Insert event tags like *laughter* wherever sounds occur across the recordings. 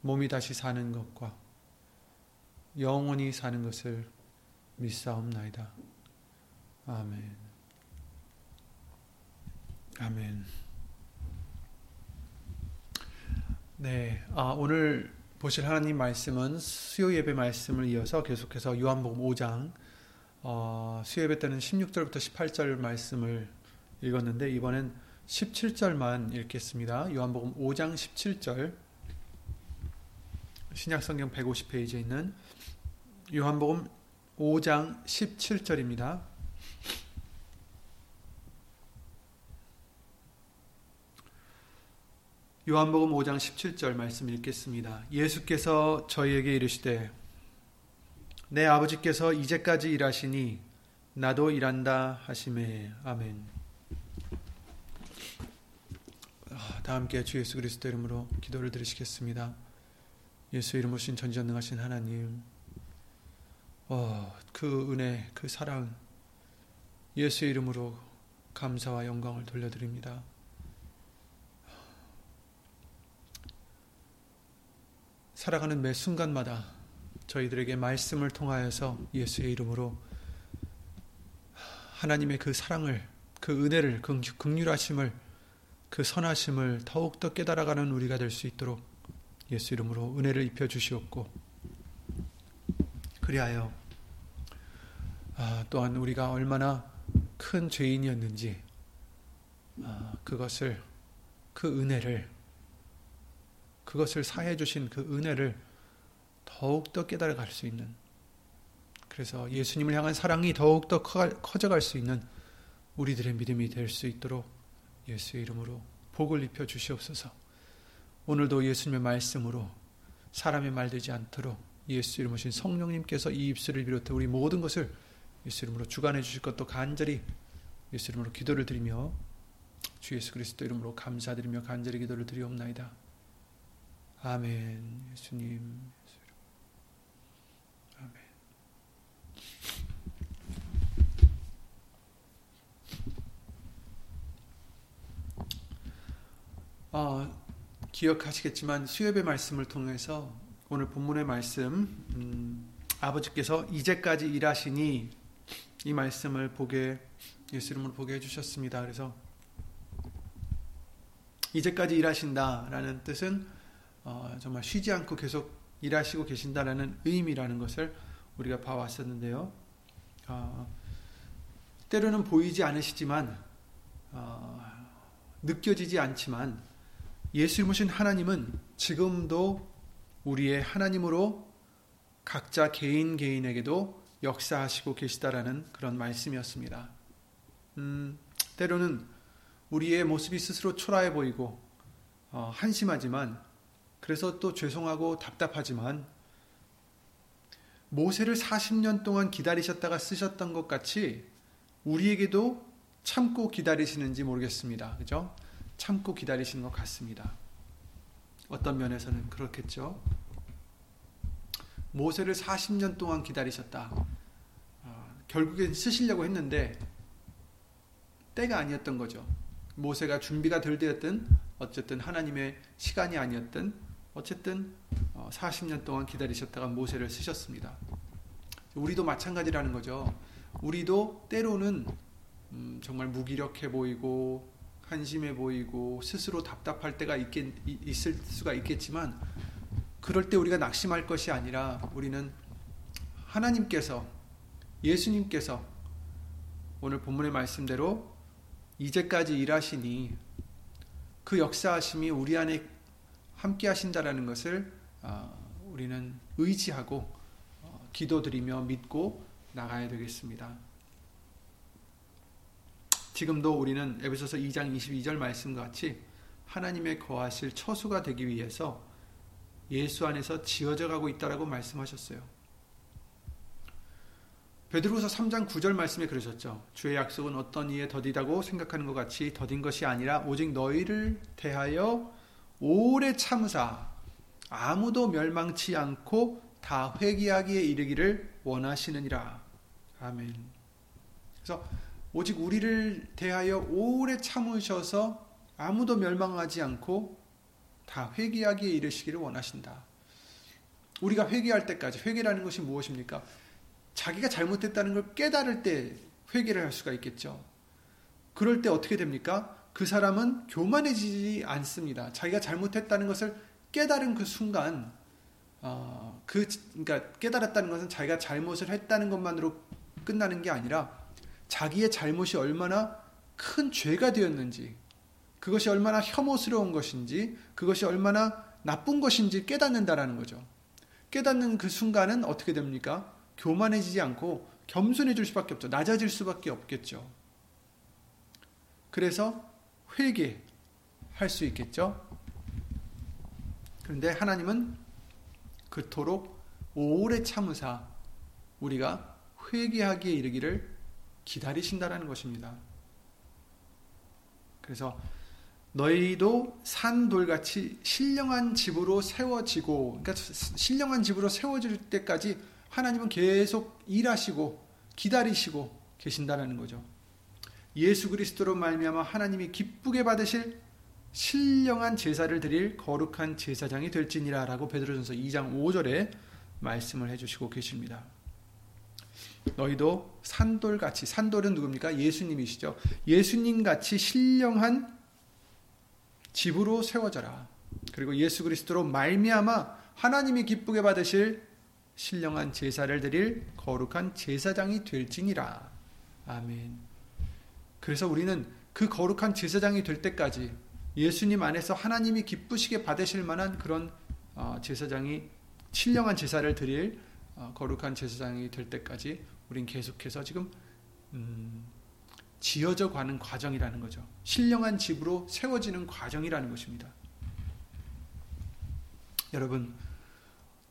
몸이 다시 사는 것과 영원히 사는 것을 믿사옵나이다. 아멘. 아멘. 네, 아, 오늘 보실 하나님 말씀은 수요 예배 말씀을 이어서 계속해서 요한복음 5장 어, 수요 예배 때는 16절부터 18절 말씀을 읽었는데 이번엔 17절만 읽겠습니다. 요한복음 5장 17절 신약성경 150페이지에 있는 요한복음 5장 17절입니다. 요한복음 5장 17절 말씀 읽겠습니다. 예수께서 저희에게 이르시되 내 아버지께서 이제까지 일하시니 나도 일한다 하심에 아멘. 아, 다 함께 주 예수 그리스도 이름으로 기도를 드리시겠습니다. 예수 이름 오신 전지전능하신 하나님, 어, 그 은혜, 그 사랑, 예수 이름으로 감사와 영광을 돌려드립니다. 살아가는 매 순간마다 저희들에게 말씀을 통하여서 예수의 이름으로 하나님의 그 사랑을, 그 은혜를, 그 극률하심을, 그 선하심을 더욱더 깨달아가는 우리가 될 수 있도록 예수 이름으로 은혜를 입혀 주시옵고 그리하여 아, 또한 우리가 얼마나 큰 죄인이었는지 아, 그것을 그 은혜를 그것을 사해 주신 그 은혜를 더욱 더 깨달아 갈 수 있는 그래서 예수님을 향한 사랑이 더욱 더 커져갈 수 있는 우리들의 믿음이 될 수 있도록 예수의 이름으로 복을 입혀 주시옵소서. 오늘도 예수님의 말씀으로 사람의 말 되지 않도록 예수 이름 오신 성령님께서 이 입술을 비롯해 우리 모든 것을 예수 이름으로 주관해 주실 것도 간절히 예수 이름으로 기도를 드리며 주 예수 그리스도 이름으로 감사드리며 간절히 기도를 드리옵나이다. 아멘. 예수님. 아멘. 아, 기억하시겠지만 수협의 말씀을 통해서 오늘 본문의 말씀 음, 아버지께서 이제까지 일하시니 이 말씀을 보게 예수 이름으로 보게 해주셨습니다. 그래서 이제까지 일하신다라는 뜻은 어, 정말 쉬지 않고 계속 일하시고 계신다라는 의미라는 것을 우리가 봐왔었는데요. 어, 때로는 보이지 않으시지만 어, 느껴지지 않지만 예수님 오신 하나님은 지금도 우리의 하나님으로 각자 개인 개인에게도 역사하시고 계시다라는 그런 말씀이었습니다. 음, 때로는 우리의 모습이 스스로 초라해 보이고 어, 한심하지만 그래서 또 죄송하고 답답하지만 모세를 40년 동안 기다리셨다가 쓰셨던 것 같이 우리에게도 참고 기다리시는지 모르겠습니다. 그죠? 참고 기다리시는 것 같습니다. 어떤 면에서는 그렇겠죠. 모세를 40년 동안 기다리셨다. 어, 결국엔 쓰시려고 했는데 때가 아니었던 거죠. 모세가 준비가 덜 되었든 어쨌든 하나님의 시간이 아니었든 어쨌든 40년 어, 동안 기다리셨다가 모세를 쓰셨습니다. 우리도 마찬가지라는 거죠. 우리도 때로는 음, 정말 무기력해 보이고 한심해 보이고 스스로 답답할 때가 있겠, 있을 수가 있겠지만 그럴 때 우리가 낙심할 것이 아니라 우리는 하나님께서 예수님께서 오늘 본문의 말씀대로 이제까지 일하시니 그 역사하심이 우리 안에 함께 하신다라는 것을 아, 우리는 의지하고 어, 기도드리며 믿고 나가야 되겠습니다. 지금도 우리는 에베소서 2장 22절 말씀과 같이 하나님의 거하실 처수가 되기 위해서 예수 안에서 지어져 가고 있다라고 말씀하셨어요. 베드로서 3장 9절 말씀에 그러셨죠. 주의 약속은 어떤 이에 더디다고 생각하는 것 같이 더딘 것이 아니라 오직 너희를 대하여 오래 참으사 아무도 멸망치 않고 다 회개하기에 이르기를 원하시느니라. 아멘. 그래서 오직 우리를 대하여 오래 참으셔서 아무도 멸망하지 않고 다 회개하기에 이르시기를 원하신다. 우리가 회개할 때까지 회개라는 것이 무엇입니까? 자기가 잘못했다는 걸 깨달을 때 회개를 할 수가 있겠죠. 그럴 때 어떻게 됩니까? 그 사람은 교만해지지 않습니다. 자기가 잘못했다는 것을 깨달은 그 순간, 어, 그 그러니까 깨달았다는 것은 자기가 잘못을 했다는 것만으로 끝나는 게 아니라 자기의 잘못이 얼마나 큰 죄가 되었는지, 그것이 얼마나 혐오스러운 것인지, 그것이 얼마나 나쁜 것인지 깨닫는다라는 거죠. 깨닫는 그 순간은 어떻게 됩니까? 교만해지지 않고 겸손해질 수밖에 없죠. 낮아질 수밖에 없겠죠. 그래서 회개할 수 있겠죠. 그런데 하나님은 그토록 오래 참으사 우리가 회개하기에 이르기를 기다리신다라는 것입니다. 그래서 너희도 산돌같이 신령한 집으로 세워지고 그러니까 신령한 집으로 세워질 때까지 하나님은 계속 일하시고 기다리시고 계신다라는 거죠. 예수 그리스도로 말미암아 하나님이 기쁘게 받으실 신령한 제사를 드릴 거룩한 제사장이 될지니라라고 베드로전서 2장 5절에 말씀을 해 주시고 계십니다. 너희도 산돌같이 산돌은 누굽니까? 예수님이시죠. 예수님 같이 신령한 집으로 세워져라. 그리고 예수 그리스도로 말미암아 하나님이 기쁘게 받으실 신령한 제사를 드릴 거룩한 제사장이 될지니라. 아멘. 그래서 우리는 그 거룩한 제사장이 될 때까지 예수님 안에서 하나님이 기쁘시게 받으실 만한 그런 어, 제사장이 신령한 제사를 드릴 어, 거룩한 제사장이 될 때까지 우린 계속해서 지금 음, 지어져 가는 과정이라는 거죠. 신령한 집으로 세워지는 과정이라는 것입니다. 여러분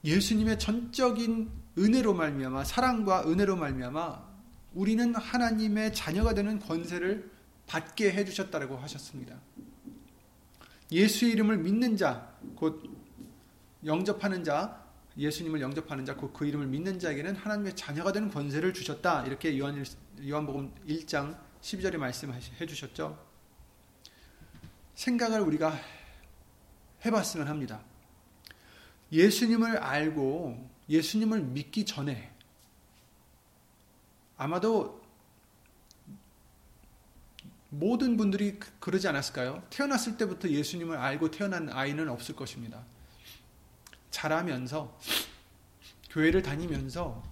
예수님의 전적인 은혜로 말미암아 사랑과 은혜로 말미암아 우리는 하나님의 자녀가 되는 권세를 받게 해 주셨다고 하셨습니다. 예수의 이름을 믿는 자, 곧 영접하는 자, 예수님을 영접하는 자, 곧그 이름을 믿는 자에게는 하나님의 자녀가 되는 권세를 주셨다. 이렇게 요한 요한복음 1장 12절에 말씀해 주셨죠. 생각을 우리가 해봤으면 합니다. 예수님을 알고 예수님을 믿기 전에 아마도 모든 분들이 그, 그러지 않았을까요? 태어났을 때부터 예수님을 알고 태어난 아이는 없을 것입니다. 자라면서 교회를 다니면서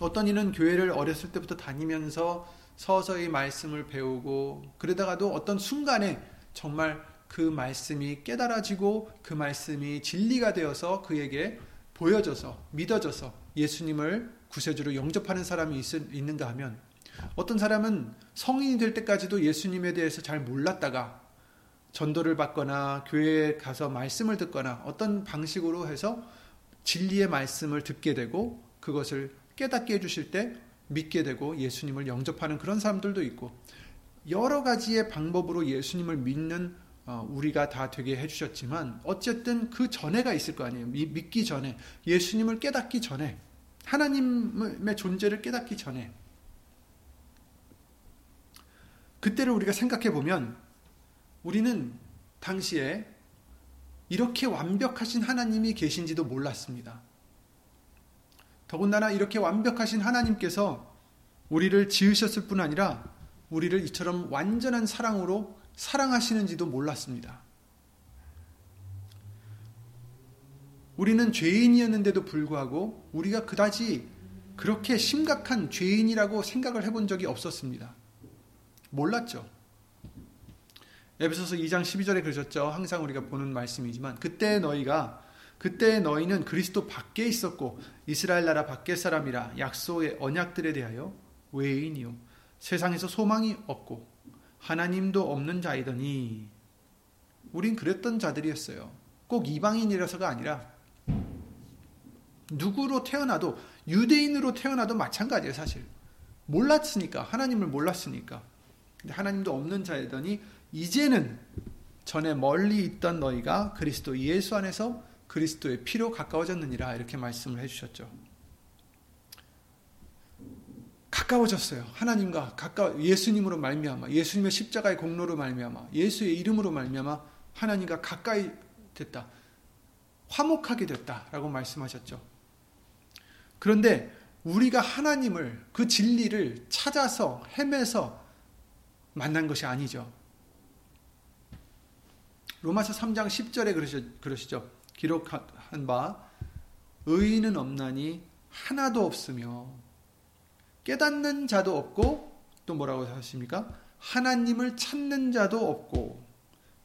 어떤 이는 교회를 어렸을 때부터 다니면서 서서히 말씀을 배우고 그러다가도 어떤 순간에 정말 그 말씀이 깨달아지고 그 말씀이 진리가 되어서 그에게 보여져서 믿어져서 예수님을 구세주로 영접하는 사람이 있, 있는가 하면 어떤 사람은 성인이 될 때까지도 예수님에 대해서 잘 몰랐다가 전도를 받거나 교회에 가서 말씀을 듣거나 어떤 방식으로 해서 진리의 말씀을 듣게 되고 그것을 깨닫게 해주실 때 믿게 되고 예수님을 영접하는 그런 사람들도 있고 여러 가지의 방법으로 예수님을 믿는 어, 우리가 다 되게 해주셨지만 어쨌든 그 전에가 있을 거 아니에요. 믿기 전에 예수님을 깨닫기 전에 하나님의 존재를 깨닫기 전에 그때를 우리가 생각해 보면 우리는 당시에 이렇게 완벽하신 하나님이 계신지도 몰랐습니다. 더군다나 이렇게 완벽하신 하나님께서 우리를 지으셨을 뿐 아니라 우리를 이처럼 완전한 사랑으로 사랑하시는지도 몰랐습니다. 우리는 죄인이었는데도 불구하고 우리가 그다지 그렇게 심각한 죄인이라고 생각을 해본 적이 없었습니다. 몰랐죠. 에베소서 2장 12절에 그러셨죠. 항상 우리가 보는 말씀이지만 그때 너희가 그때 너희는 그리스도 밖에 있었고 이스라엘 나라 밖의 사람이라 약속의 언약들에 대하여 외인이요 세상에서 소망이 없고 하나님도 없는 자이더니 우린 그랬던 자들이었어요. 꼭 이방인이라서가 아니라 누구로 태어나도 유대인으로 태어나도 마찬가지예요, 사실. 몰랐으니까 하나님을 몰랐으니까. 근데 하나님도 없는 자이더니 이제는 전에 멀리 있던 너희가 그리스도 예수 안에서 그리스도의 피로 가까워졌느니라 이렇게 말씀을 해주셨죠. 가까워졌어요. 하나님과 가까 예수님으로 말미암아 예수님의 십자가의 공로로 말미암아 예수의 이름으로 말미암아 하나님과 가까이 됐다. 화목하게 됐다라고 말씀하셨죠. 그런데 우리가 하나님을 그 진리를 찾아서 헤매서 만난 것이 아니죠. 로마서 3장 10절에 그러시죠. 기록한 바 의인은 없나니 하나도 없으며 깨닫는 자도 없고 또 뭐라고 하십니까? 하나님을 찾는 자도 없고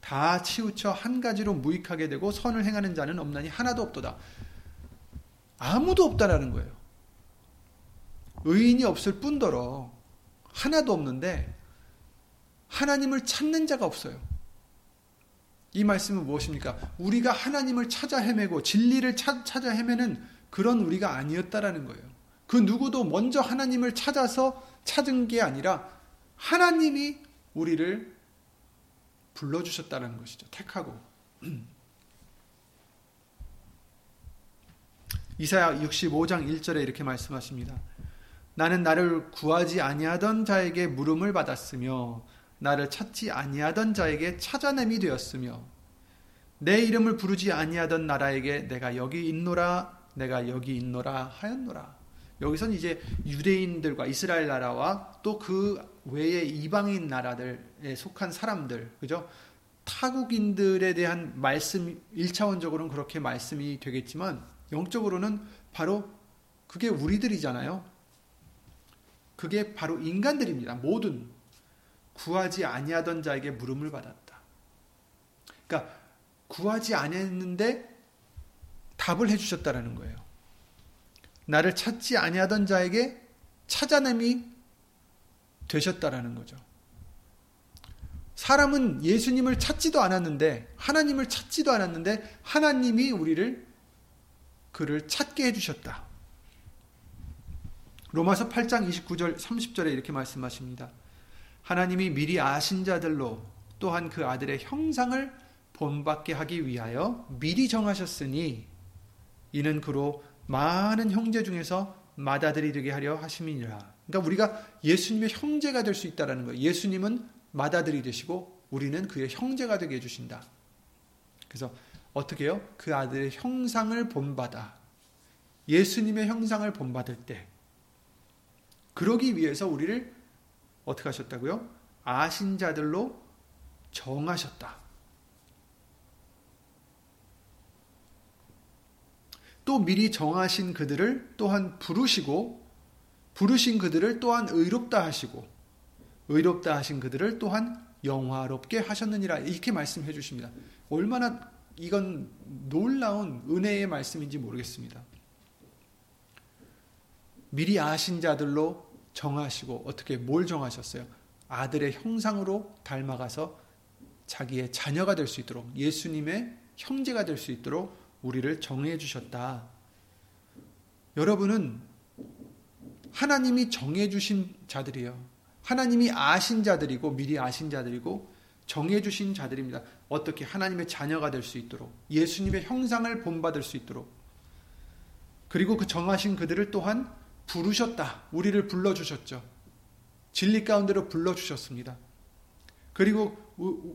다 치우쳐 한 가지로 무익하게 되고 선을 행하는 자는 없나니 하나도 없도다. 아무도 없다라는 거예요. 의인이 없을 뿐더러 하나도 없는데 하나님을 찾는 자가 없어요. 이 말씀은 무엇입니까? 우리가 하나님을 찾아 헤매고 진리를 찾, 찾아 헤매는 그런 우리가 아니었다라는 거예요. 그 누구도 먼저 하나님을 찾아서 찾은 게 아니라 하나님이 우리를 불러주셨다는 것이죠. 택하고. *clears throat* 이사야 65장 1절에 이렇게 말씀하십니다. 나는 나를 구하지 아니하던 자에게 물음을 받았으며 나를 찾지 아니하던 자에게 찾아냄이 되었으며 내 이름을 부르지 아니하던 나라에게 내가 여기 있노라 내가 여기 있노라 하였노라. 여기선 이제 유대인들과 이스라엘 나라와 또 그 외의 이방인 나라들에 속한 사람들, 그죠? 타국인들에 대한 말씀, 1차원적으로는 그렇게 말씀이 되겠지만, 영적으로는 바로 그게 우리들이잖아요. 그게 바로 인간들입니다. 모든 구하지 아니하던 자에게 물음을 받았다. 그러니까 구하지 아니했는데 답을 해 주셨다라는 거예요. 나를 찾지 아니하던 자에게 찾아냄이 되셨다라는 거죠. 사람은 예수님을 찾지도 않았는데 하나님을 찾지도 않았는데 하나님이 우리를 그를 찾게 해 주셨다. 로마서 8장 29절 30절에 이렇게 말씀하십니다. 하나님이 미리 아신 자들로 또한 그 아들의 형상을 본받게 하기 위하여 미리 정하셨으니 이는 그로 많은 형제 중에서 맏아들이 되게 하려 하심이니라. 그러니까 우리가 예수님의 형제가 될 수 있다라는 거예요. 예수님은 맏아들이 되시고 우리는 그의 형제가 되게 해 주신다. 그래서 어떻게 해요? 그 아들의 형상을 본받아. 예수님의 형상을 본받을 때. 그러기 위해서 우리를 어떻게 하셨다고요? 아신 자들로 정하셨다. 또 미리 정하신 그들을 또한 부르시고 부르신 그들을 또한 의롭다 하시고 의롭다 하신 그들을 또한 영화롭게 하셨느니라 이렇게 말씀해 주십니다. 얼마나 이건 놀라운 은혜의 말씀인지 모르겠습니다. 미리 아신 자들로 정하시고 어떻게 뭘 정하셨어요? 아들의 형상으로 닮아가서 자기의 자녀가 될 수 있도록 예수님의 형제가 될 수 있도록 우리를 정해 주셨다. 여러분은 하나님이 정해 주신 자들이에요. 하나님이 아신 자들이고 미리 아신 자들이고 정해 주신 자들입니다. 어떻게 하나님의 자녀가 될 수 있도록 예수님의 형상을 본받을 수 있도록 그리고 그 정하신 그들을 또한 부르셨다. 우리를 불러 주셨죠. 진리 가운데로 불러 주셨습니다. 그리고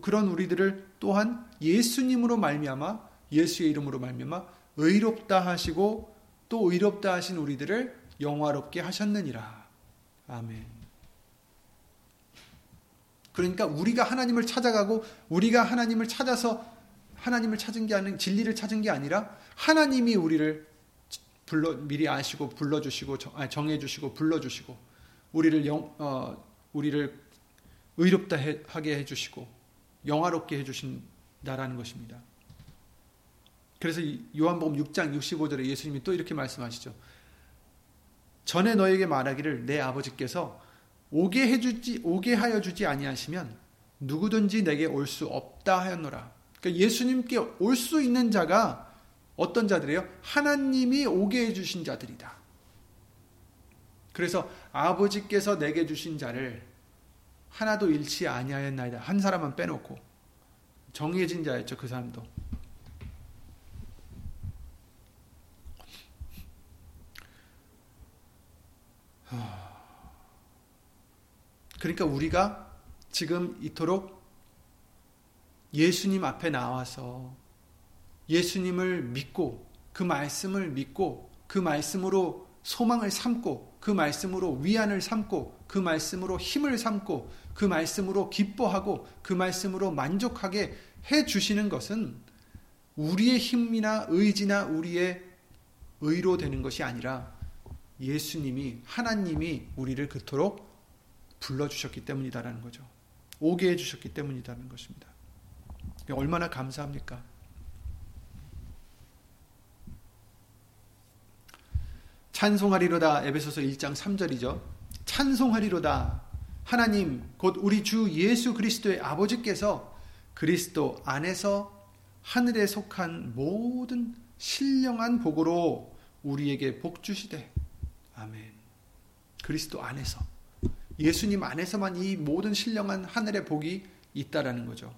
그런 우리들을 또한 예수님으로 말미암아 예수의 이름으로 말미암아 의롭다 하시고 또 의롭다 하신 우리들을 영화롭게 하셨느니라. 아멘. 그러니까 우리가 하나님을 찾아가고 우리가 하나님을 찾아서 하나님을 찾은 게 아닌 진리를 찾은 게 아니라 하나님이 우리를 불러 미리 아시고 불러주시고 정해주시고 불러주시고 우리를 영, 어, 우리를 의롭다 하게 해주시고 영화롭게 해주신다라는 것입니다. 그래서 요한복음 6장 65절에 예수님이 또 이렇게 말씀하시죠. 전에 너에게 말하기를 내 아버지께서 오게 해주지 오게 하여 주지 아니하시면 누구든지 내게 올 수 없다 하였노라. 그러니까 예수님께 올 수 있는 자가 어떤 자들이에요? 하나님이 오게 해주신 자들이다. 그래서 아버지께서 내게 주신 자를 하나도 잃지 아니하였나이다. 한 사람만 빼놓고 정해진 자였죠. 그 사람도. 그러니까 우리가 지금 이토록 예수님 앞에 나와서 예수님을 믿고 그 말씀을 믿고 그 말씀으로 소망을 삼고 그 말씀으로 위안을 삼고 그 말씀으로 힘을 삼고 그 말씀으로 기뻐하고 그 말씀으로 만족하게 해 주시는 것은 우리의 힘이나 의지나 우리의 의로 되는 것이 아니라 예수님이 하나님이 우리를 그토록 불러 주셨기 때문이다라는 거죠. 오게 해 주셨기 때문이라는 것입니다. 얼마나 감사합니까? 찬송하리로다 에베소서 1장 3절이죠. 찬송하리로다 하나님 곧 우리 주 예수 그리스도의 아버지께서 그리스도 안에서 하늘에 속한 모든 신령한 복으로 우리에게 복 주시되 아멘. 그리스도 안에서 예수님 안에서만 이 모든 신령한 하늘의 복이 있다라는 거죠.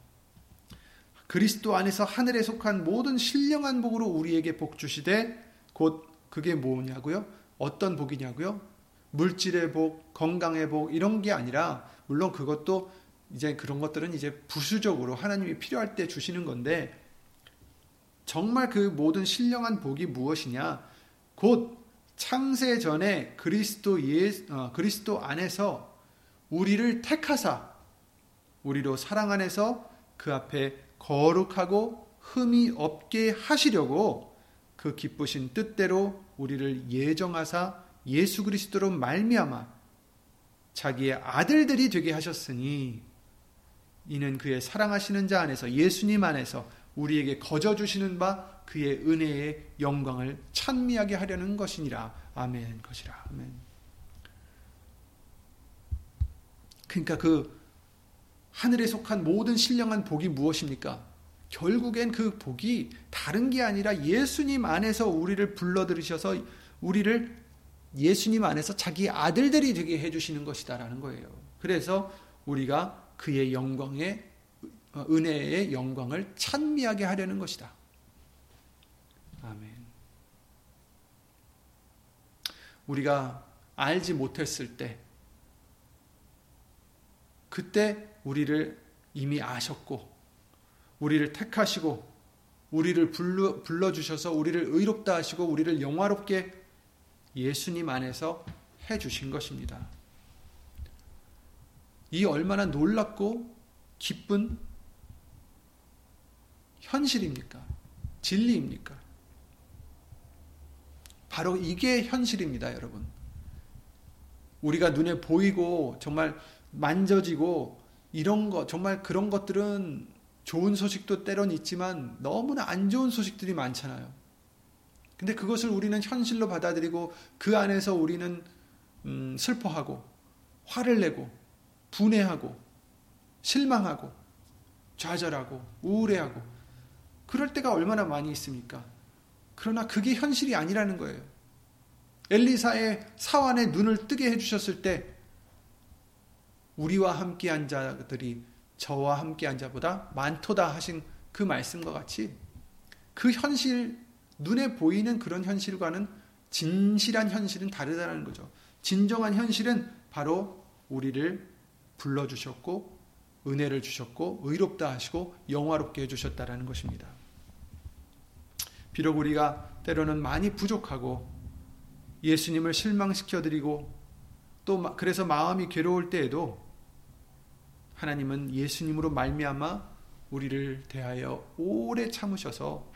그리스도 안에서 하늘에 속한 모든 신령한 복으로 우리에게 복 주시되 곧 그게 뭐냐고요? 어떤 복이냐고요? 물질의 복, 건강의 복 이런 게 아니라 물론 그것도 이제 그런 것들은 이제 부수적으로 하나님이 필요할 때 주시는 건데 정말 그 모든 신령한 복이 무엇이냐? 곧 창세 전에 그리스도 예 어, 그리스도 안에서 우리를 택하사 우리로 사랑 안에서 그 앞에 거룩하고 흠이 없게 하시려고 그 기쁘신 뜻대로 우리를 예정하사 예수 그리스도로 말미암아 자기의 아들들이 되게 하셨으니 이는 그의 사랑하시는 자 안에서 예수님 안에서 우리에게 거저 주시는 바 그의 은혜의 영광을 찬미하게 하려는 것이니라. 아멘. 것이라. 아멘. 그러니까 그 하늘에 속한 모든 신령한 복이 무엇입니까? 결국엔 그 복이 다른 게 아니라 예수님 안에서 우리를 불러들으셔서 우리를 예수님 안에서 자기 아들들이 되게 해주시는 것이다라는 거예요. 그래서 우리가 그의 영광의 어, 은혜의 영광을 찬미하게 하려는 것이다. 아멘. 우리가 알지 못했을 때, 그때 우리를 이미 아셨고, 우리를 택하시고, 우리를 불러, 불러주셔서 우리를 의롭다 하시고, 우리를 영화롭게 예수님 안에서 해 주신 것입니다. 이 얼마나 놀랍고 기쁜 현실입니까? 진리입니까? 바로 이게 현실입니다, 여러분. 우리가 눈에 보이고 정말 만져지고 이런 거 정말 그런 것들은 좋은 소식도 때론 있지만 너무나 안 좋은 소식들이 많잖아요. 근데 그것을 우리는 현실로 받아들이고 그 안에서 우리는 음, 슬퍼하고 화를 내고 분해하고 실망하고 좌절하고 우울해하고 그럴 때가 얼마나 많이 있습니까? 그러나 그게 현실이 아니라는 거예요. 엘리사의 사환의 눈을 뜨게 해주셨을 때 우리와 함께한 자들이 저와 함께한 자보다 많도다 하신 그 말씀과 같이 그 현실 눈에 보이는 그런 현실과는 진실한 현실은 다르다는 거죠. 진정한 현실은 바로 우리를 불러 주셨고 은혜를 주셨고 의롭다 하시고 영화롭게 해 주셨다라는 것입니다. 비록 우리가 때로는 많이 부족하고 예수님을 실망시켜 드리고 또 그래서 마음이 괴로울 때에도 하나님은 예수님으로 말미암아 우리를 대하여 오래 참으셔서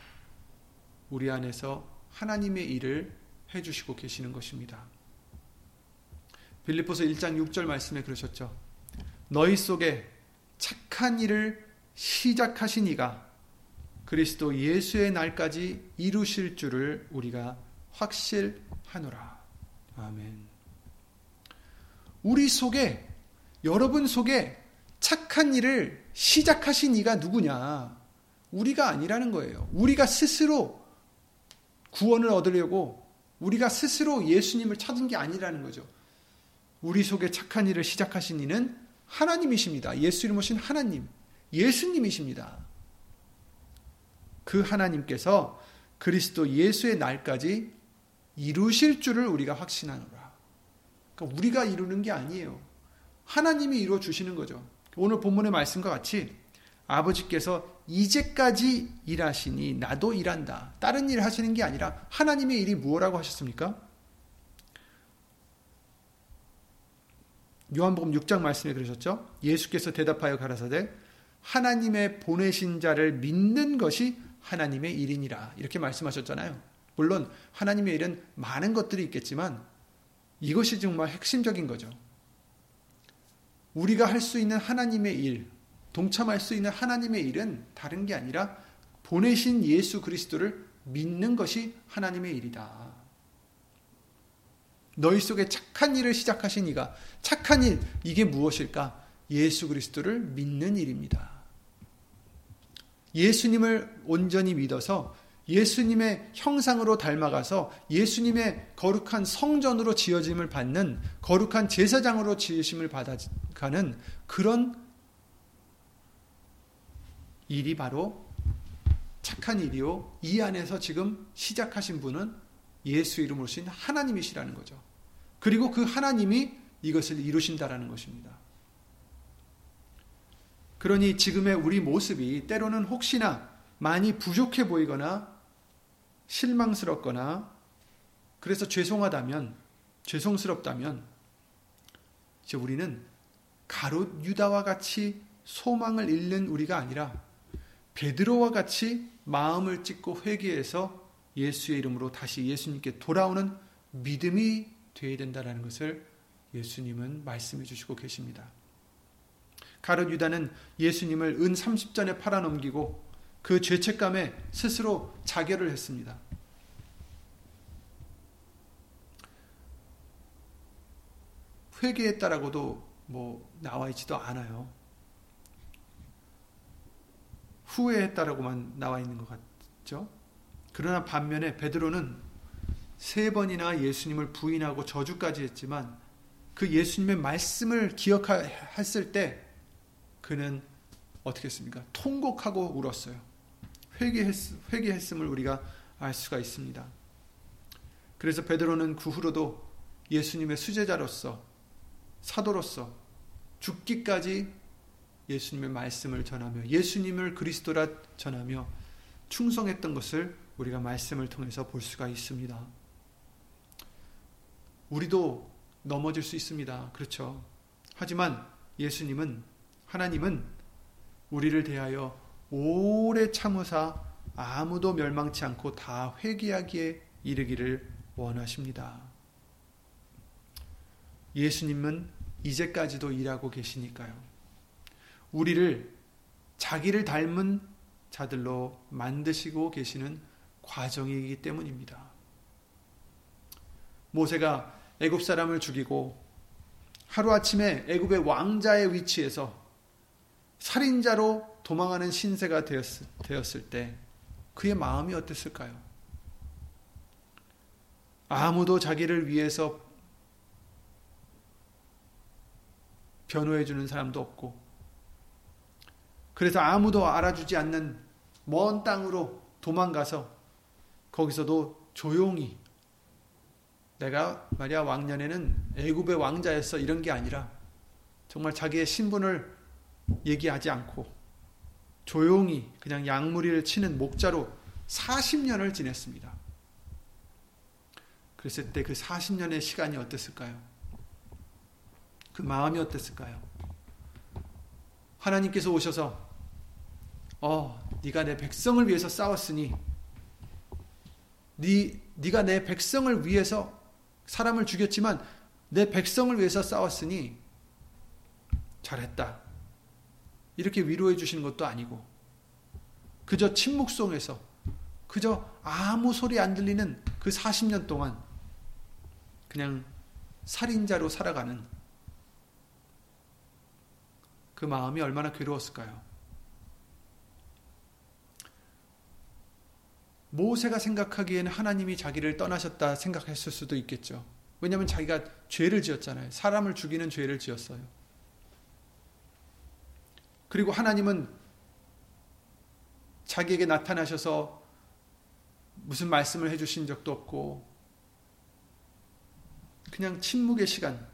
우리 안에서 하나님의 일을 해 주시고 계시는 것입니다. 빌리포스 1장 6절 말씀에 그러셨죠. 너희 속에 착한 일을 시작하신 이가 그리스도 예수의 날까지 이루실 줄을 우리가 확실하노라. 아멘. 우리 속에 여러분 속에 착한 일을 시작하신 이가 누구냐? 우리가 아니라는 거예요. 우리가 스스로 구원을 얻으려고 우리가 스스로 예수님을 찾은 게 아니라는 거죠. 우리 속에 착한 일을 시작하신 이는 하나님이십니다. 예수 이름 오신 하나님, 예수님이십니다. 그 하나님께서 그리스도 예수의 날까지 이루실 줄을 우리가 확신하노라. 그러니까 우리가 이루는 게 아니에요. 하나님이 이루어 주시는 거죠. 오늘 본문의 말씀과 같이 아버지께서 이제까지 일하시니 나도 일한다. 다른 일 하시는 게 아니라 하나님의 일이 무엇라고 하셨습니까? 요한복음 6장 말씀에 그러셨죠? 예수께서 대답하여 가라사대 하나님의 보내신 자를 믿는 것이 하나님의 일이니라. 이렇게 말씀하셨잖아요. 물론 하나님의 일은 많은 것들이 있겠지만 이것이 정말 핵심적인 거죠. 우리가 할 수 있는 하나님의 일, 동참할 수 있는 하나님의 일은 다른 게 아니라 보내신 예수 그리스도를 믿는 것이 하나님의 일이다. 너희 속에 착한 일을 시작하신 이가 착한 일 이게 무엇일까? 예수 그리스도를 믿는 일입니다. 예수님을 온전히 믿어서 예수님의 형상으로 닮아가서 예수님의 거룩한 성전으로 지어짐을 받는 거룩한 제사장으로 지으심을 받아가는 그런 일이 바로 착한 일이요. 이 안에서 지금 시작하신 분은 예수 이름으로 신 하나님이시라는 거죠. 그리고 그 하나님이 이것을 이루신다라는 것입니다. 그러니 지금의 우리 모습이 때로는 혹시나 많이 부족해 보이거나 실망스럽거나 그래서 죄송하다면 죄송스럽다면 이제 우리는 가롯 유다와 같이 소망을 잃는 우리가 아니라 베드로와 같이 마음을 찢고 회개해서 예수의 이름으로 다시 예수님께 돌아오는 믿음이 되어야 된다는 것을 예수님은 말씀해 주시고 계십니다. 가롯 유다는 예수님을 은 30전에 팔아넘기고 그 죄책감에 스스로 자결을 했습니다. 회개했다라고도 뭐 나와 있지도 않아요. 후회했다라고만 나와 있는 것 같죠. 그러나 반면에 베드로는 세 번이나 예수님을 부인하고 저주까지 했지만 그 예수님의 말씀을 기억했을 때 그는 어떻게 했습니까? 통곡하고 울었어요. 회개했, 회개했음을 우리가 알 수가 있습니다. 그래서 베드로는 그 후로도 예수님의 수제자로서 사도로서 죽기까지 예수님의 말씀을 전하며 예수님을 그리스도라 전하며 충성했던 것을 우리가 말씀을 통해서 볼 수가 있습니다. 우리도 넘어질 수 있습니다. 그렇죠. 하지만 예수님은, 하나님은 우리를 대하여 오래 참으사 아무도 멸망치 않고 다 회개하기에 이르기를 원하십니다. 예수님은 이제까지도 일하고 계시니까요. 우리를 자기를 닮은 자들로 만드시고 계시는 과정이기 때문입니다. 모세가 애굽 사람을 죽이고 하루아침에 애굽의 왕자의 위치에서 살인자로 도망하는 신세가 되었을, 되었을 때 그의 마음이 어땠을까요? 아무도 자기를 위해서 변호해 주는 사람도 없고 그래서 아무도 알아주지 않는 먼 땅으로 도망가서 거기서도 조용히 내가 말이야 왕년에는 애굽의 왕자였어 이런 게 아니라 정말 자기의 신분을 얘기하지 않고 조용히 그냥 양무리를 치는 목자로 40년을 지냈습니다. 그랬을 때 그 40년의 시간이 어땠을까요? 그 마음이 어땠을까요? 하나님께서 오셔서 어, 네가 내 백성을 위해서 싸웠으니 네 네가 내 백성을 위해서 사람을 죽였지만 내 백성을 위해서 싸웠으니 잘했다. 이렇게 위로해 주시는 것도 아니고 그저 침묵 속에서 그저 아무 소리 안 들리는 그 40년 동안 그냥 살인자로 살아가는 그 마음이 얼마나 괴로웠을까요? 모세가 생각하기에는 하나님이 자기를 떠나셨다 생각했을 수도 있겠죠. 왜냐하면 자기가 죄를 지었잖아요. 사람을 죽이는 죄를 지었어요. 그리고 하나님은 자기에게 나타나셔서 무슨 말씀을 해주신 적도 없고, 그냥 침묵의 시간.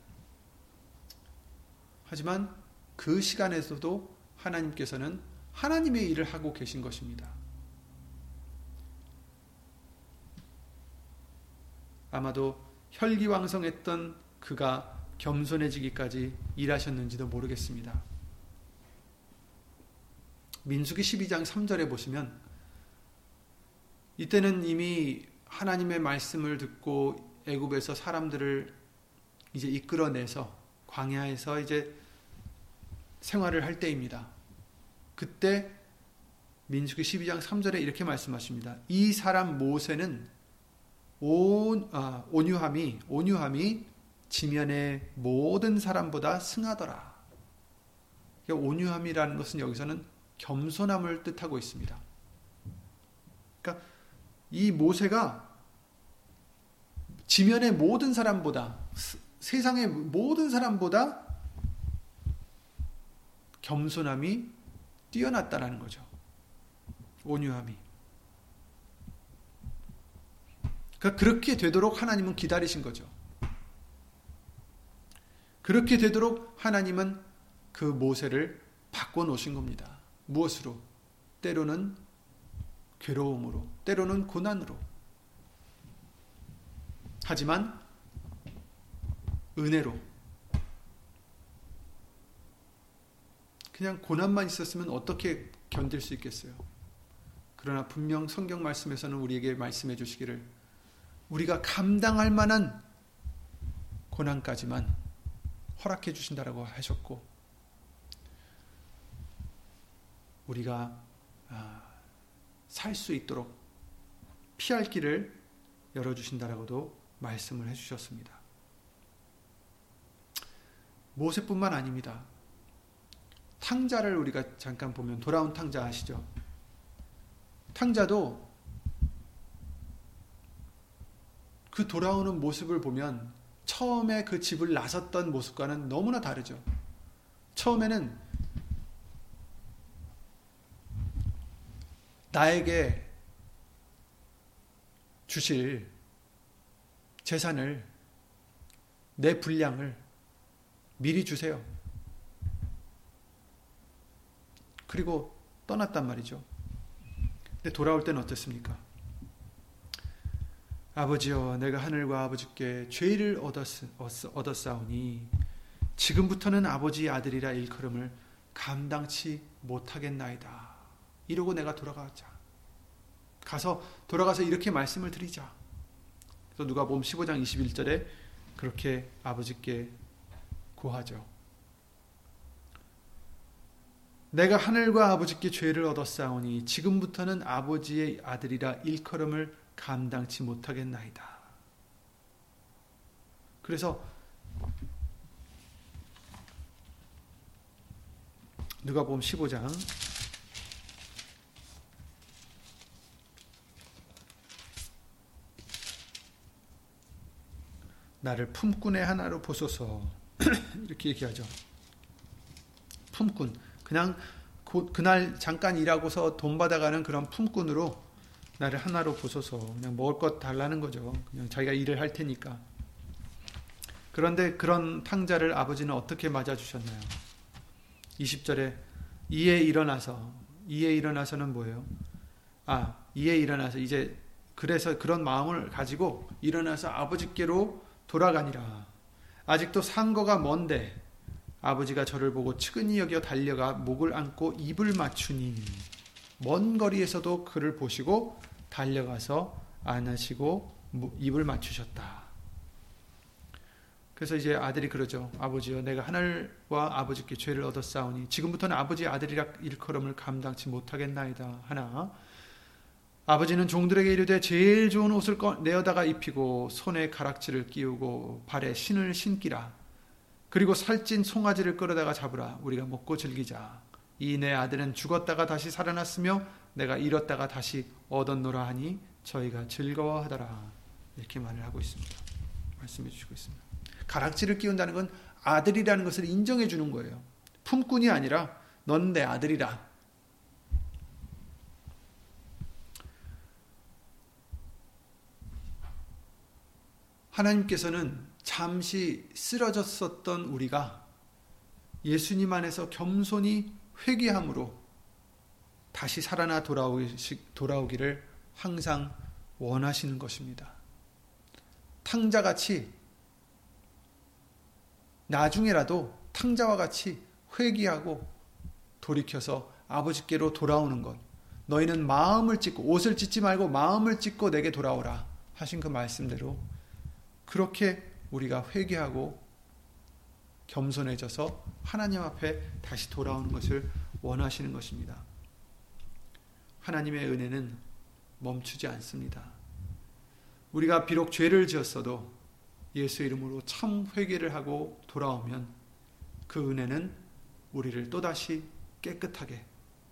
하지만 그 시간에서도 하나님께서는 하나님의 일을 하고 계신 것입니다. 아마도 혈기왕성했던 그가 겸손해지기까지 일하셨는지도 모르겠습니다. 민수기 12장 3절에 보시면 이때는 이미 하나님의 말씀을 듣고 애굽에서 사람들을 이제 이끌어내서 광야에서 이제 생활을 할 때입니다. 그때 민수기 12장 3절에 이렇게 말씀하십니다. 이 사람 모세는 온, 아, 온유함이 온유함이 지면의 모든 사람보다 승하더라. 그러니까 온유함이라는 것은 여기서는 겸손함을 뜻하고 있습니다. 그러니까 이 모세가 지면의 모든 사람보다 세상의 모든 사람보다 겸손함이 뛰어났다라는 거죠. 온유함이. 그러니까 그렇게 되도록 하나님은 기다리신 거죠. 그렇게 되도록 하나님은 그 모세를 바꿔 놓으신 겁니다. 무엇으로? 때로는 괴로움으로, 때로는 고난으로. 하지만 은혜로. 그냥 고난만 있었으면 어떻게 견딜 수 있겠어요? 그러나 분명 성경 말씀에서는 우리에게 말씀해 주시기를 우리가 감당할 만한 고난까지만 허락해 주신다라고 하셨고 우리가 아, 살수 있도록 피할 길을 열어 주신다라고도 말씀을 해 주셨습니다. 모세뿐만 아닙니다. 탕자를 우리가 잠깐 보면 돌아온 탕자 아시죠? 탕자도 그 돌아오는 모습을 보면 처음에 그 집을 나섰던 모습과는 너무나 다르죠. 처음에는 나에게 주실 재산을 내 분량을 미리 주세요. 그리고 떠났단 말이죠. 근데 돌아올 때는 어땠습니까? 아버지여, 내가 하늘과 아버지께 죄를 얻었 사오니 지금부터는 아버지 아들이라 일컬음을 감당치 못하겠나이다. 이러고 내가 돌아가자. 가서 돌아가서 이렇게 말씀을 드리자. 그래서 누가 보면 15장 21절에 그렇게 아버지께 구하죠. 내가 하늘과 아버지께 죄를 얻었사오니 지금부터는 아버지의 아들이라 일컬음을 감당치 못하겠나이다. 그래서 누가 보면 15장 나를 품꾼의 하나로 보소서 *clears throat* 이렇게 얘기하죠. 품꾼 그냥 그날 잠깐 일하고서 돈 받아가는 그런 품꾼으로 나를 하나로 보소서 그냥 먹을 것 달라는 거죠. 그냥 자기가 일을 할 테니까. 그런데 그런 탕자를 아버지는 어떻게 맞아주셨나요? 20절에 이에 일어나서 이에 일어나서는 뭐예요? 아 이에 일어나서 이제 그래서 그런 마음을 가지고 일어나서 아버지께로 돌아가니라. 아직도 상거가 먼데 아버지가 저를 보고 측은히 여겨 달려가 목을 안고 입을 맞추니 먼 거리에서도 그를 보시고 달려가서 안 하시고 입을 맞추셨다. 그래서 이제 아들이 그러죠. 아버지요, 내가 하늘과 아버지께 죄를 얻었사오니 지금부터는 아버지 아들이라 일컬음을 감당치 못하겠나이다. 하나 아버지는 종들에게 이르되 제일 좋은 옷을 내어다가 입히고 손에 가락지를 끼우고 발에 신을 신기라. 그리고 살찐 송아지를 끌어다가 잡으라. 우리가 먹고 즐기자. 이 내 아들은 죽었다가 다시 살아났으며 내가 잃었다가 다시 얻었노라 하니 저희가 즐거워하더라. 이렇게 말을 하고 있습니다. 말씀해 주시고 있습니다. 가락지를 끼운다는 건 아들이라는 것을 인정해 주는 거예요. 품꾼이 아니라 넌 내 아들이라. 하나님께서는 잠시 쓰러졌었던 우리가 예수님 안에서 겸손히 회개함으로 다시 살아나 돌아오기를 항상 원하시는 것입니다. 탕자같이 나중에라도 탕자와 같이 회개하고 돌이켜서 아버지께로 돌아오는 것. 너희는 마음을 찢고 옷을 찢지 말고 마음을 찢고 내게 돌아오라 하신 그 말씀대로 그렇게 우리가 회개하고 겸손해져서 하나님 앞에 다시 돌아오는 것을 원하시는 것입니다. 하나님의 은혜는 멈추지 않습니다. 우리가 비록 죄를 지었어도 예수 이름으로 참 회개를 하고 돌아오면 그 은혜는 우리를 또다시 깨끗하게,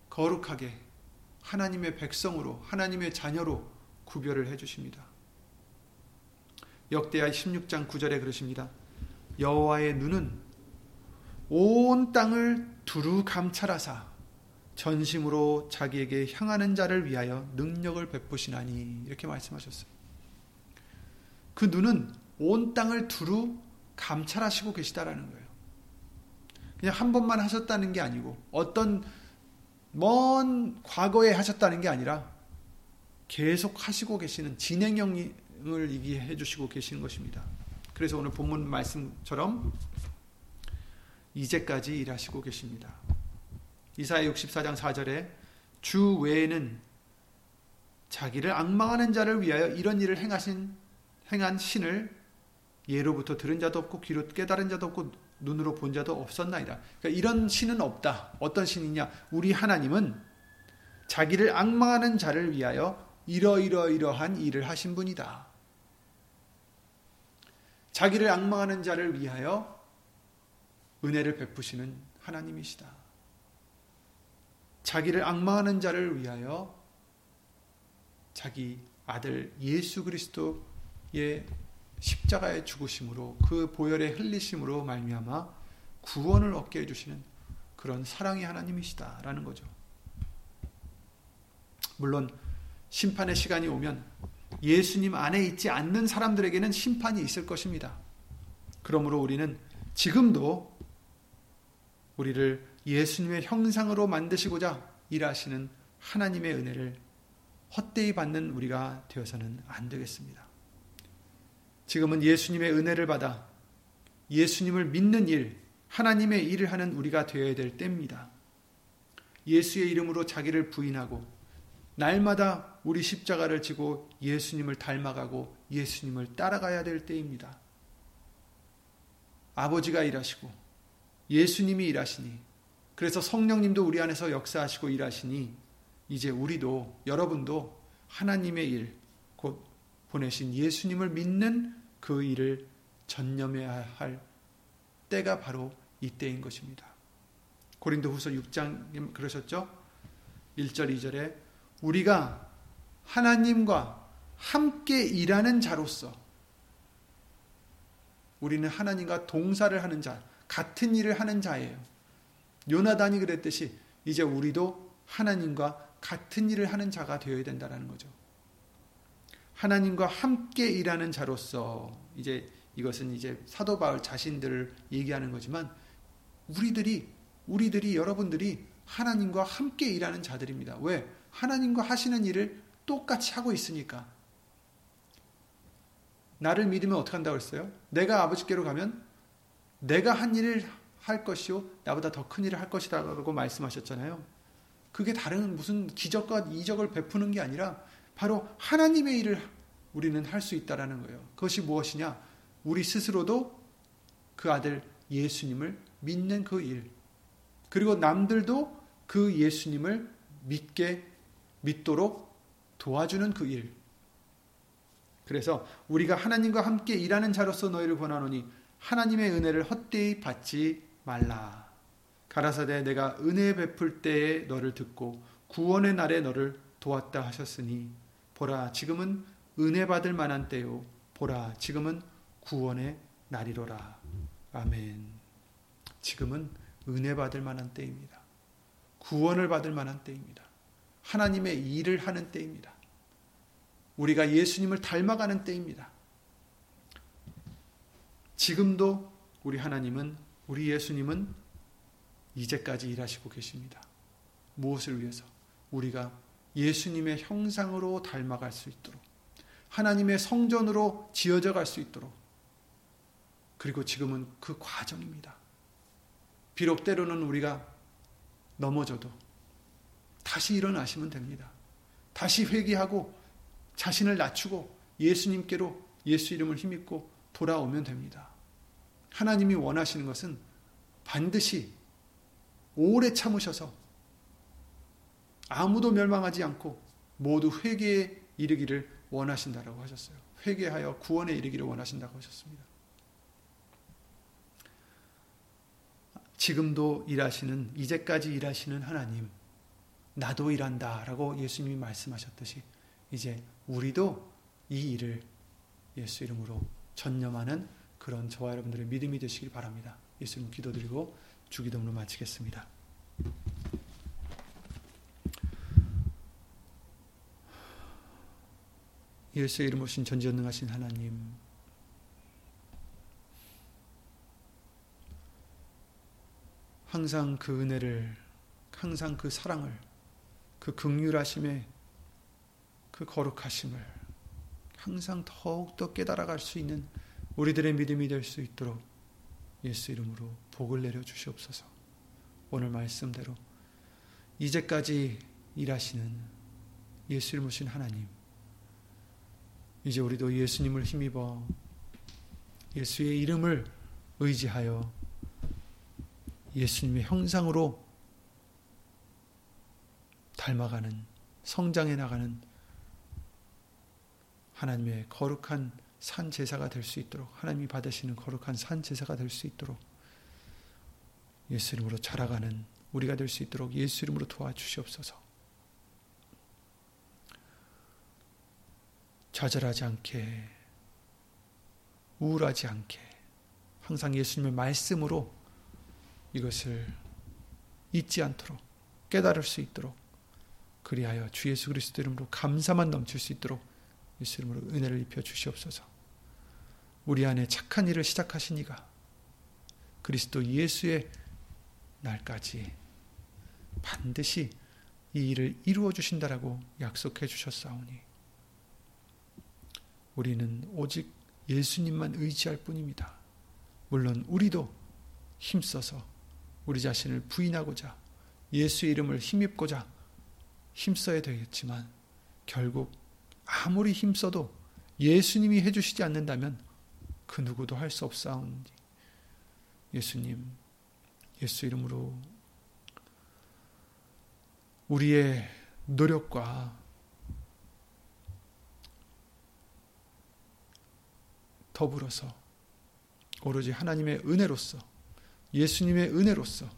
거룩하게, 하나님의 백성으로, 하나님의 자녀로 구별을 해 주십니다. 역대하 16장 9절에 그러십니다. 여호와의 눈은 온 땅을 두루 감찰하사 전심으로 자기에게 향하는 자를 위하여 능력을 베푸시나니 이렇게 말씀하셨어요. 그 눈은 온 땅을 두루 감찰하시고 계시다라는 거예요. 그냥 한 번만 하셨다는 게 아니고 어떤 먼 과거에 하셨다는 게 아니라 계속 하시고 계시는 진행형 을 얘기해 주시고 계시는 것입니다. 그래서 오늘 본문 말씀처럼 이제까지 일하시고 계십니다. 이사야 64장 4절에 주 외에는 자기를 악망하는 자를 위하여 이런 일을 행하신 행한 신을 예로부터 들은 자도 없고 귀로 깨달은 자도 없고 눈으로 본 자도 없었나이다. 그러니까 이런 신은 없다. 어떤 신이냐? 우리 하나님은 자기를 악망하는 자를 위하여 이러이러이러한 일을 하신 분이다. 자기를 악망하는 자를 위하여 은혜를 베푸시는 하나님이시다. 자기를 악망하는 자를 위하여 자기 아들 예수 그리스도의 십자가의 죽으심으로 그 보혈의 흘리심으로 말미암아 구원을 얻게 해주시는 그런 사랑의 하나님이시다라는 거죠. 물론 심판의 시간이 오면 예수님 안에 있지 않는 사람들에게는 심판이 있을 것입니다. 그러므로 우리는 지금도 우리를 예수님의 형상으로 만드시고자 일하시는 하나님의 은혜를 헛되이 받는 우리가 되어서는 안 되겠습니다. 지금은 예수님의 은혜를 받아 예수님을 믿는 일, 하나님의 일을 하는 우리가 되어야 될 때입니다. 예수의 이름으로 자기를 부인하고 날마다 우리 십자가를 지고 예수님을 닮아가고 예수님을 따라가야 될 때입니다. 아버지가 일하시고 예수님이 일하시니 그래서 성령님도 우리 안에서 역사하시고 일하시니 이제 우리도 여러분도 하나님의 일, 곧 보내신 예수님을 믿는 그 일을 전념해야 할 때가 바로 이때인 것입니다. 고린도 후서 6장 그러셨죠? 1절, 2절에 우리가 하나님과 함께 일하는 자로서 우리는 하나님과 동사를 하는 자, 같은 일을 하는 자예요. 요나단이 그랬듯이 이제 우리도 하나님과 같은 일을 하는 자가 되어야 된다는 거죠. 하나님과 함께 일하는 자로서 이제 이것은 이제 사도 바울 자신들을 얘기하는 거지만 우리들이 우리들이 여러분들이 하나님과 함께 일하는 자들입니다. 왜? 하나님과 하시는 일을 똑같이 하고 있으니까. 나를 믿으면 어떻게 한다고 했어요? 내가 아버지께로 가면 내가 한 일을 할 것이요 나보다 더 큰 일을 할 것이다라고 말씀하셨잖아요. 그게 다른 무슨 기적과 이적을 베푸는 게 아니라 바로 하나님의 일을 우리는 할 수 있다라는 거예요. 그것이 무엇이냐? 우리 스스로도 그 아들 예수님을 믿는 그 일. 그리고 남들도 그 예수님을 믿게 믿도록 도와주는 그 일. 그래서 우리가 하나님과 함께 일하는 자로서 너희를 권하노니 하나님의 은혜를 헛되이 받지 말라. 가라사대 내가 은혜 베풀 때에 너를 듣고 구원의 날에 너를 도왔다 하셨으니 보라 지금은 은혜 받을 만한 때요 보라 지금은 구원의 날이로라. 아멘. 지금은 은혜 받을 만한 때입니다. 구원을 받을 만한 때입니다. 하나님의 일을 하는 때입니다. 우리가 예수님을 닮아가는 때입니다. 지금도 우리 하나님은, 우리 예수님은 이제까지 일하시고 계십니다. 무엇을 위해서? 우리가 예수님의 형상으로 닮아갈 수 있도록, 하나님의 성전으로 지어져 갈 수 있도록, 그리고 지금은 그 과정입니다. 비록 때로는 우리가 넘어져도 다시 일어나시면 됩니다. 다시 회개하고 자신을 낮추고 예수님께로 예수 이름을 힘입고 돌아오면 됩니다. 하나님이 원하시는 것은 반드시 오래 참으셔서 아무도 멸망하지 않고 모두 회개에 이르기를 원하신다라고 하셨어요. 회개하여 구원에 이르기를 원하신다고 하셨습니다. 지금도 일하시는 이제까지 일하시는 하나님 나도 일한다 라고 예수님이 말씀하셨듯이 이제 우리도 이 일을 예수 이름으로 전념하는 그런 저와 여러분들의 믿음이 되시길 바랍니다. 예수님 기도드리고 주기도문을 마치겠습니다. 예수의 이름 오신 전지전능하신 하나님 항상 그 은혜를 항상 그 사랑을 그 극률하심의 그 거룩하심을 항상 더욱더 깨달아갈 수 있는 우리들의 믿음이 될 수 있도록 예수 이름으로 복을 내려 주시옵소서. 오늘 말씀대로 이제까지 일하시는 예수 이름 오신 하나님 이제 우리도 예수님을 힘입어 예수의 이름을 의지하여 예수님의 형상으로 닮아가는 성장해 나가는 하나님의 거룩한 산 제사가 될 수 있도록 하나님이 받으시는 거룩한 산 제사가 될 수 있도록 예수 이름으로 자라가는 우리가 될 수 있도록 예수 이름으로 도와주시옵소서. 좌절하지 않게 우울하지 않게 항상 예수님의 말씀으로 이것을 잊지 않도록 깨달을 수 있도록 그리하여 주 예수 그리스도 이름으로 감사만 넘칠 수 있도록 예수 이름으로 은혜를 입혀 주시옵소서. 우리 안에 착한 일을 시작하신 이가 그리스도 예수의 날까지 반드시 이 일을 이루어 주신다라고 약속해 주셨사오니 우리는 오직 예수님만 의지할 뿐입니다. 물론 우리도 힘써서 우리 자신을 부인하고자 예수의 이름을 힘입고자 힘써야 되겠지만 결국 아무리 힘써도 예수님이 해주시지 않는다면 그 누구도 할 수 없사오니 예수님 예수 이름으로 우리의 노력과 더불어서 오로지 하나님의 은혜로서 예수님의 은혜로서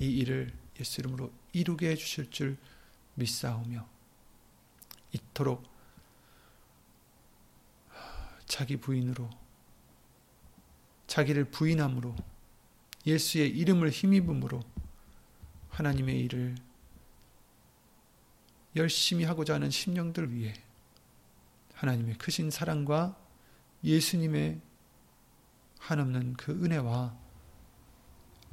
이 일을 예수 이름으로 이루게 해주실 줄 믿사오며 이토록 자기 부인으로 자기를 부인함으로 예수의 이름을 힘입음으로 하나님의 일을 열심히 하고자 하는 심령들 위해 하나님의 크신 사랑과 예수님의 한없는 그 은혜와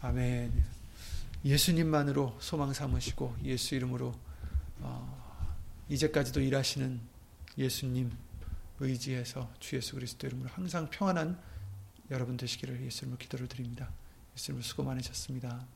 아멘. 예수님만으로 소망 삼으시고 예수 이름으로 어, 이제까지도 일하시는 예수님 의지해서 주 예수 그리스도 이름으로 항상 평안한 여러분 되시기를 예수 이름으로 기도를 드립니다. 예수 이름으로 수고 많으셨습니다.